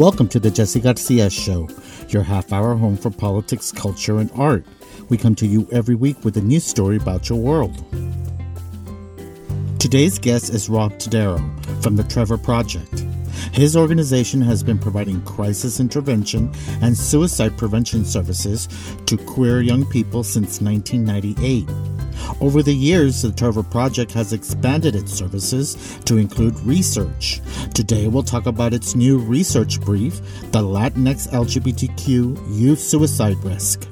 Welcome to the Jesse Garcia Show, your half hour home for politics, culture, and art. We come to you every week with a new story about your world. Today's guest is Rob Todaro from the Trevor Project. His organization has been providing crisis intervention and suicide prevention services to queer young people since 1998. Over the years, the Trevor Project has expanded its services to include research. Today, we'll talk about its new research brief, The Latinx LGBTQ Youth Suicide Risk.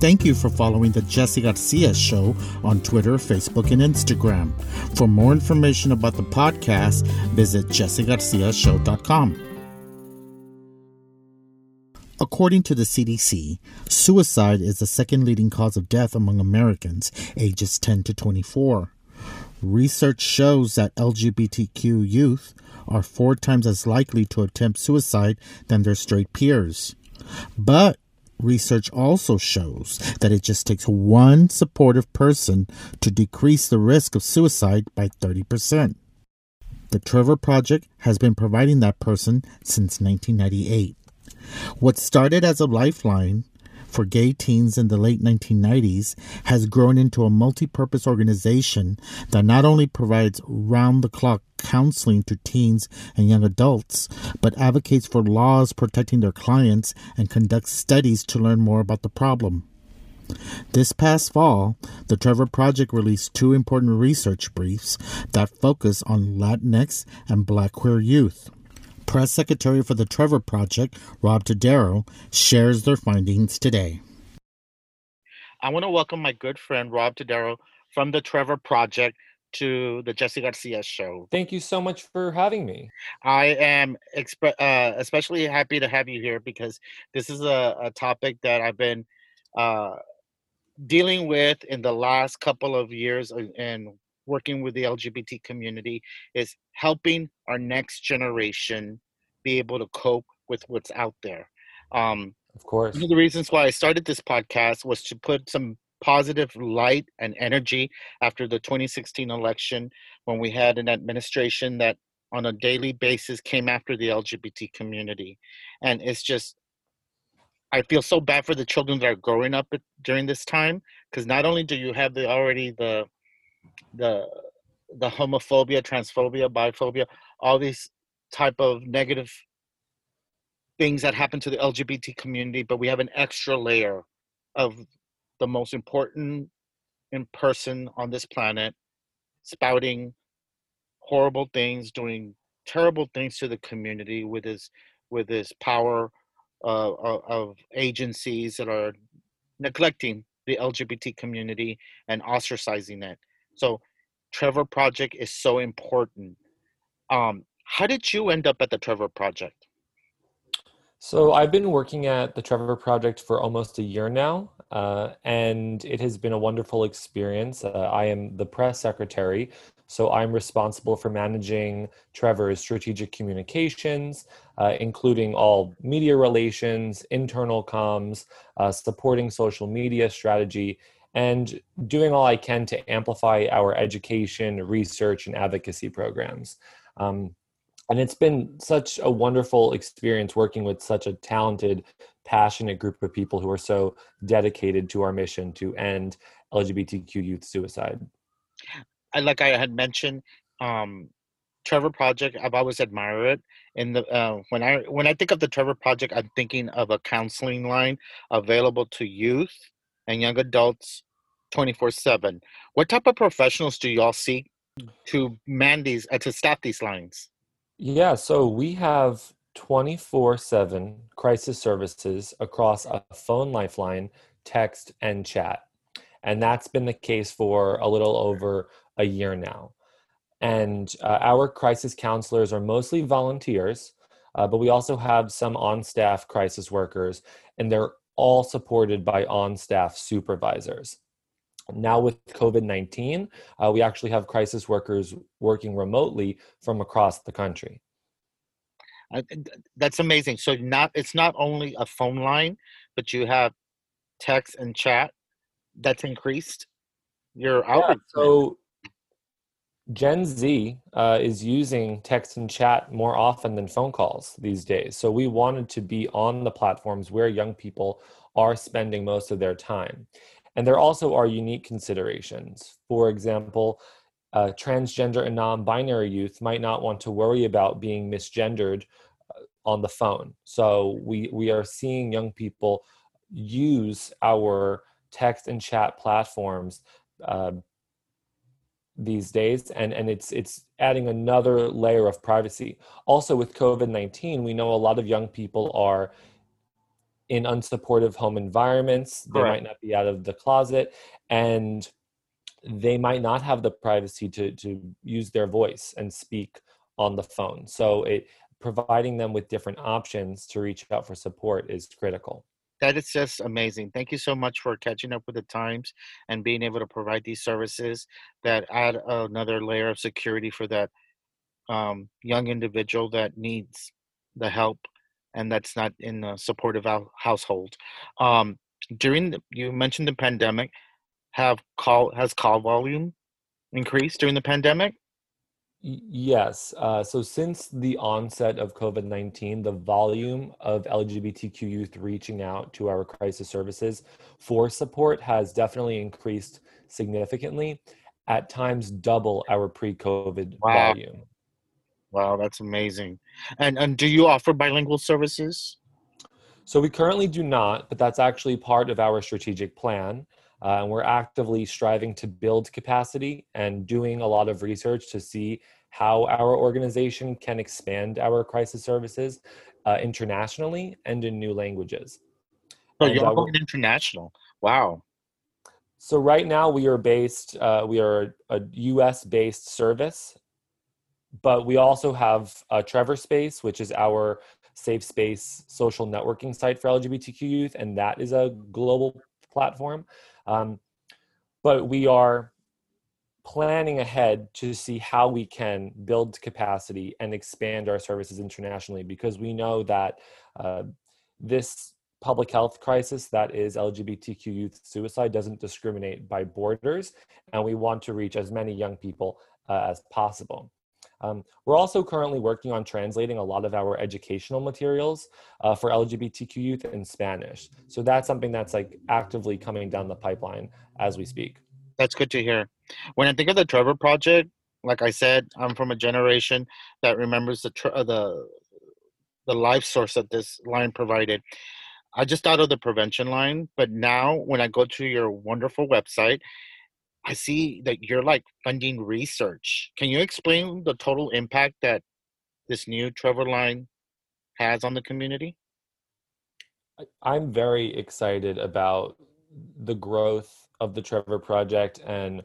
Thank you for following the Jesse Garcia Show on Twitter, Facebook, and Instagram. For more information about the podcast, visit jessegarciashow.com. According to the CDC, suicide is the second leading cause of death among Americans ages 10 to 24. Research shows that LGBTQ youth are four times as likely to attempt suicide than their straight peers. But research also shows that it just takes one supportive person to decrease the risk of suicide by 30%. The Trevor Project has been providing that person since 1998. What started as a lifeline for gay teens in the late 1990s has grown into a multi purpose organization that not only provides round the clock counseling to teens and young adults, but advocates for laws protecting their clients and conducts studies to learn more about the problem. This past fall, the Trevor Project released two important research briefs that focus on Latinx and Black queer youth. Press Secretary for the Trevor Project, Rob Todaro, shares their findings today. I want to welcome my good friend Rob Todaro from the Trevor Project to the Jesse Garcia show. Thank you so much for having me. I am exp- uh, especially happy to have you here because this is a, a topic that I've been uh, dealing with in the last couple of years and working with the LGBT community is helping our next generation be able to cope with what's out there. Um, of course. One of the reasons why I started this podcast was to put some positive light and energy after the 2016 election when we had an administration that on a daily basis came after the LGBT community. And it's just, I feel so bad for the children that are growing up during this time because not only do you have the already the the the homophobia, transphobia, biphobia, all these type of negative things that happen to the LGBT community, but we have an extra layer of the most important in person on this planet spouting horrible things, doing terrible things to the community with his with his power uh, of agencies that are neglecting the LGBT community and ostracizing it. So Trevor Project is so important. Um, how did you end up at the Trevor Project? So I've been working at the Trevor Project for almost a year now, uh, and it has been a wonderful experience. Uh, I am the press secretary, so I'm responsible for managing Trevor's strategic communications, uh, including all media relations, internal comms, uh, supporting social media strategy, and doing all I can to amplify our education, research, and advocacy programs. Um, and it's been such a wonderful experience working with such a talented, passionate group of people who are so dedicated to our mission to end LGBTQ youth suicide. I, like I had mentioned, um, Trevor Project. I've always admired it. In the uh, when I when I think of the Trevor Project, I'm thinking of a counseling line available to youth and young adults 24 7 what type of professionals do y'all seek to man these uh, to staff these lines yeah so we have 24 7 crisis services across a phone lifeline text and chat. And that's been the case for a little over a year now. And uh, our crisis counselors are mostly volunteers uh, but we also have some on staff crisis workers and they're all supported by on staff supervisors now, with COVID 19, uh, we actually have crisis workers working remotely from across the country. Uh, that's amazing. So, not it's not only a phone line, but you have text and chat that's increased your outreach. Yeah, so, Gen Z uh, is using text and chat more often than phone calls these days. So we wanted to be on the platforms where young people are spending most of their time. And there also are unique considerations. For example, uh, transgender and non binary youth might not want to worry about being misgendered uh, on the phone. So we, we are seeing young people use our text and chat platforms uh, these days and and it's it's adding another layer of privacy also with covid-19 we know a lot of young people are in unsupportive home environments they might not be out of the closet and they might not have the privacy to to use their voice and speak on the phone. So it providing them with different options to reach out for support is critical. That is just amazing. Thank you so much for catching up with the times and being able to provide these services that add another layer of security for that um, young individual that needs the help and that's not in a supportive household. Um, during the, you mentioned the pandemic, have call has call volume increased during the pandemic? Yes. Uh, so since the onset of COVID 19, the volume of LGBTQ youth reaching out to our crisis services for support has definitely increased significantly, at times double our pre COVID wow. volume. Wow, that's amazing. And, and do you offer bilingual services? So we currently do not, but that's actually part of our strategic plan. Uh, and we're actively striving to build capacity and doing a lot of research to see how our organization can expand our crisis services uh, internationally and in new languages. So and, you're uh, going international. Wow. So right now we are based, uh, we are a US based service, but we also have a Trevor Space, which is our safe space social networking site for LGBTQ youth, and that is a global platform. Um, but we are planning ahead to see how we can build capacity and expand our services internationally because we know that uh, this public health crisis that is LGBTQ youth suicide doesn't discriminate by borders, and we want to reach as many young people uh, as possible. Um, we're also currently working on translating a lot of our educational materials uh, for LGBTQ youth in Spanish. So that's something that's like actively coming down the pipeline as we speak. That's good to hear. When I think of the Trevor Project, like I said, I'm from a generation that remembers the uh, the the life source that this line provided. I just thought of the prevention line, but now when I go to your wonderful website, I see that you're like funding research. Can you explain the total impact that this new Trevor line has on the community? I'm very excited about the growth of the Trevor Project and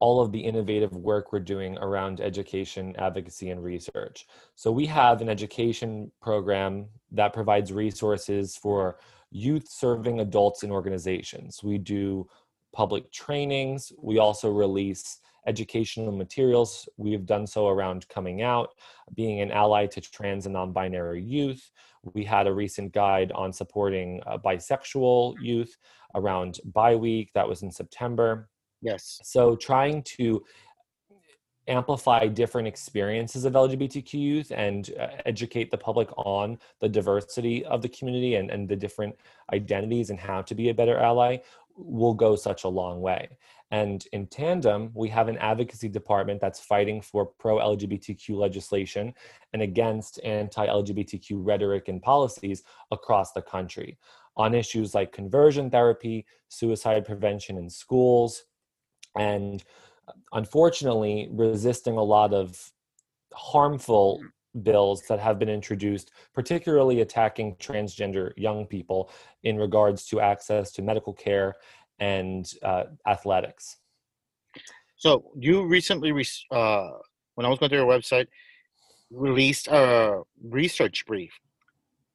all of the innovative work we're doing around education, advocacy, and research. So, we have an education program that provides resources for youth serving adults in organizations. We do public trainings. We also release educational materials. We've done so around coming out, being an ally to trans and non binary youth. We had a recent guide on supporting uh, bisexual youth around Bi Week, that was in September. Yes. So, trying to amplify different experiences of LGBTQ youth and uh, educate the public on the diversity of the community and, and the different identities and how to be a better ally will go such a long way. And in tandem, we have an advocacy department that's fighting for pro LGBTQ legislation and against anti LGBTQ rhetoric and policies across the country on issues like conversion therapy, suicide prevention in schools, and uh, unfortunately, resisting a lot of harmful bills that have been introduced, particularly attacking transgender young people in regards to access to medical care and uh, athletics. So you recently, uh, when I was going through your website, released a research brief,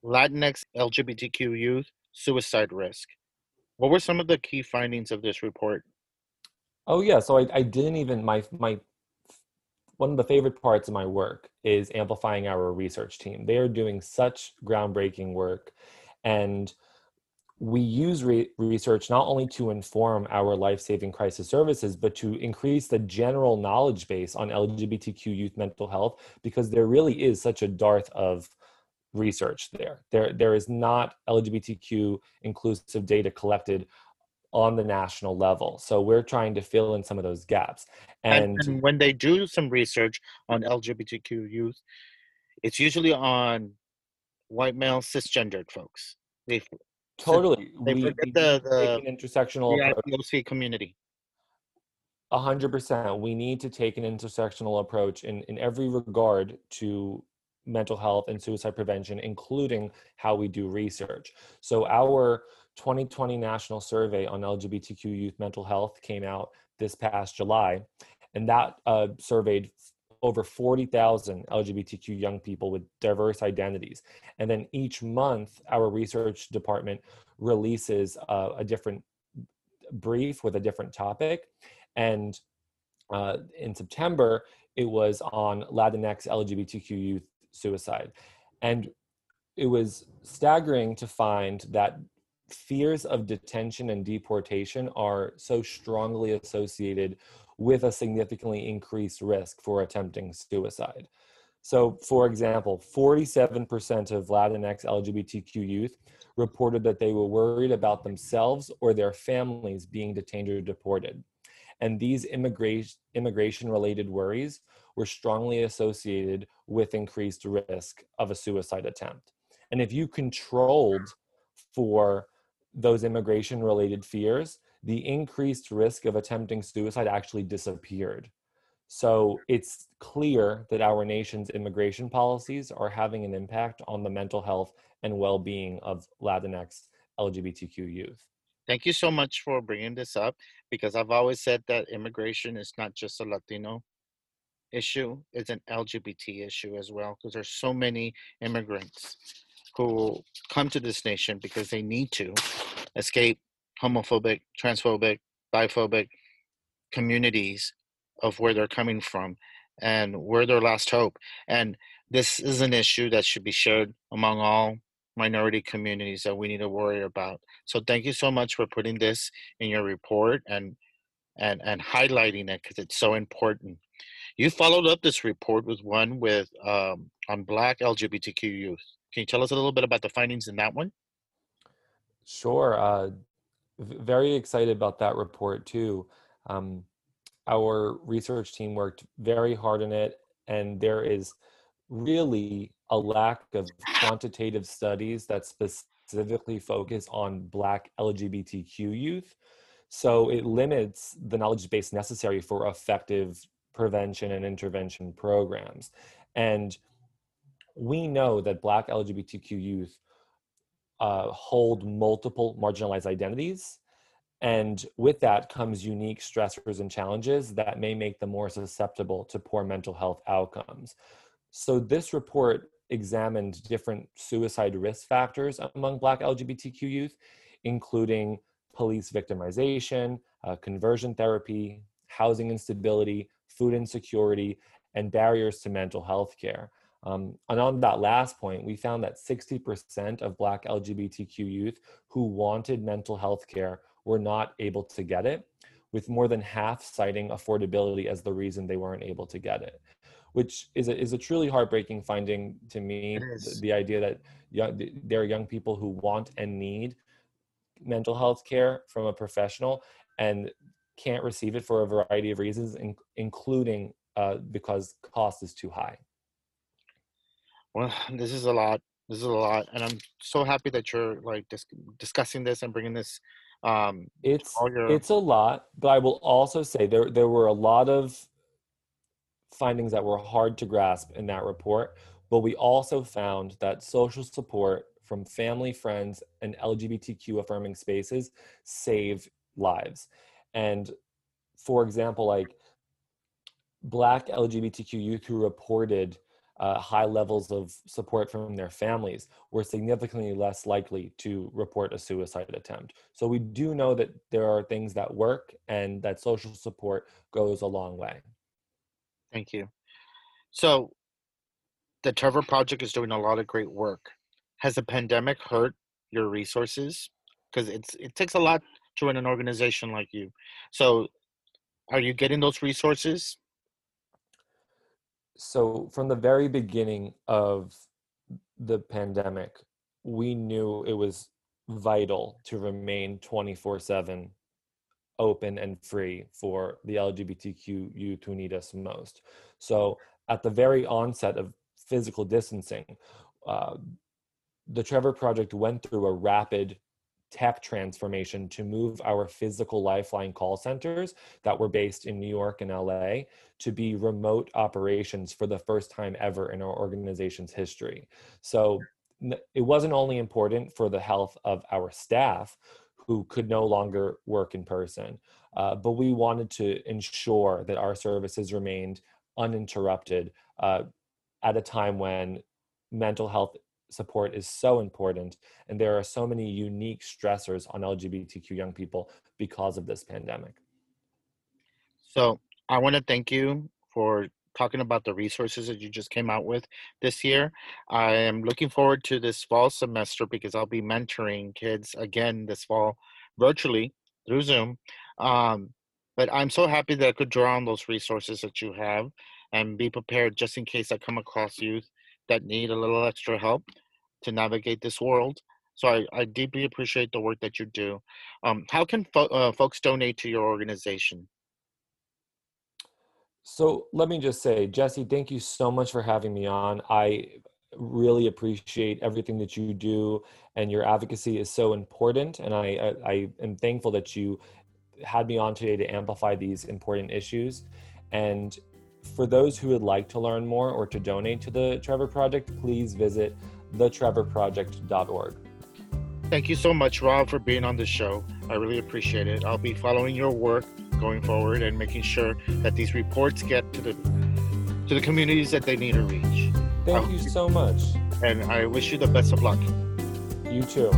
Latinx LGBTQ youth suicide risk. What were some of the key findings of this report? Oh yeah, so I, I didn't even my my one of the favorite parts of my work is amplifying our research team. They are doing such groundbreaking work. And we use re- research not only to inform our life-saving crisis services but to increase the general knowledge base on lgbtq youth mental health because there really is such a dearth of research there there there is not lgbtq inclusive data collected on the national level so we're trying to fill in some of those gaps and, and, and when they do some research on lgbtq youth it's usually on white male cisgendered folks they Totally. They we, forget the, the intersectional the community. A hundred percent. We need to take an intersectional approach in, in every regard to mental health and suicide prevention, including how we do research. So our 2020 national survey on LGBTQ youth mental health came out this past July, and that uh, surveyed over 40,000 LGBTQ young people with diverse identities. And then each month, our research department releases uh, a different brief with a different topic. And uh, in September, it was on Latinx LGBTQ youth suicide. And it was staggering to find that fears of detention and deportation are so strongly associated with a significantly increased risk for attempting suicide. So, for example, 47% of Latinx LGBTQ youth reported that they were worried about themselves or their families being detained or deported. And these immigration related worries were strongly associated with increased risk of a suicide attempt. And if you controlled for those immigration related fears, the increased risk of attempting suicide actually disappeared. So it's clear that our nation's immigration policies are having an impact on the mental health and well being of Latinx LGBTQ youth. Thank you so much for bringing this up because I've always said that immigration is not just a Latino issue, it's an LGBT issue as well because there's so many immigrants who come to this nation because they need to escape homophobic, transphobic, biphobic communities of where they're coming from and we're their last hope. And this is an issue that should be shared among all minority communities that we need to worry about. So thank you so much for putting this in your report and and and highlighting it because it's so important. You followed up this report with one with um, on Black LGBTQ youth. Can you tell us a little bit about the findings in that one? Sure. Uh, very excited about that report too. Um, our research team worked very hard on it, and there is really a lack of quantitative studies that specifically focus on Black LGBTQ youth. So it limits the knowledge base necessary for effective prevention and intervention programs. And we know that Black LGBTQ youth uh, hold multiple marginalized identities. And with that comes unique stressors and challenges that may make them more susceptible to poor mental health outcomes. So, this report examined different suicide risk factors among Black LGBTQ youth, including police victimization, uh, conversion therapy, housing instability, food insecurity, and barriers to mental health care. Um, and on that last point, we found that 60% of Black LGBTQ youth who wanted mental health care were not able to get it, with more than half citing affordability as the reason they weren't able to get it, which is a, is a truly heartbreaking finding to me. The, the, idea that young, there are young people who want and need mental health care from a professional and can't receive it for a variety of reasons, in, including uh, because cost is too high. Well, this is a lot. This is a lot, and I'm so happy that you're like dis- discussing this and bringing this. Um, it's your... it's a lot, but I will also say there there were a lot of findings that were hard to grasp in that report. But we also found that social support from family, friends, and LGBTQ affirming spaces save lives. And for example, like Black LGBTQ youth who reported uh, high levels of support from their families were significantly less likely to report a suicide attempt. So we do know that there are things that work and that social support goes a long way. Thank you. So the Trevor Project is doing a lot of great work. Has the pandemic hurt your resources because it's it takes a lot to run an organization like you. So, are you getting those resources? So, from the very beginning of the pandemic, we knew it was vital to remain 24 7 open and free for the LGBTQ youth who need us most. So, at the very onset of physical distancing, uh, the Trevor Project went through a rapid tech transformation to move our physical lifeline call centers that were based in New York and LA to be remote operations for the first time ever in our organization's history. So it wasn't only important for the health of our staff who could no longer work in person, uh, but we wanted to ensure that our services remained uninterrupted uh, at a time when mental health support is so important and there are so many unique stressors on lgbtq young people because of this pandemic. So i want to thank you for talking about the resources that you just came out with this year. I am looking forward to this fall semester because i'll be mentoring kids again this fall virtually through zoom. Um, but i'm so happy that i could draw on those resources that you have and be prepared just in case i come across youth that need a little extra help to navigate this world. So I, I deeply appreciate the work that you do. Um, how can fo- uh, folks donate to your organization? So let me just say, Jesse, thank you so much for having me on. I really appreciate everything that you do, and your advocacy is so important. And I, I, I am thankful that you had me on today to amplify these important issues. And for those who would like to learn more or to donate to the Trevor Project, please visit thetrevorproject.org. Thank you so much, Rob, for being on the show. I really appreciate it. I'll be following your work going forward and making sure that these reports get to the to the communities that they need to reach. Thank you so much. And I wish you the best of luck. You too.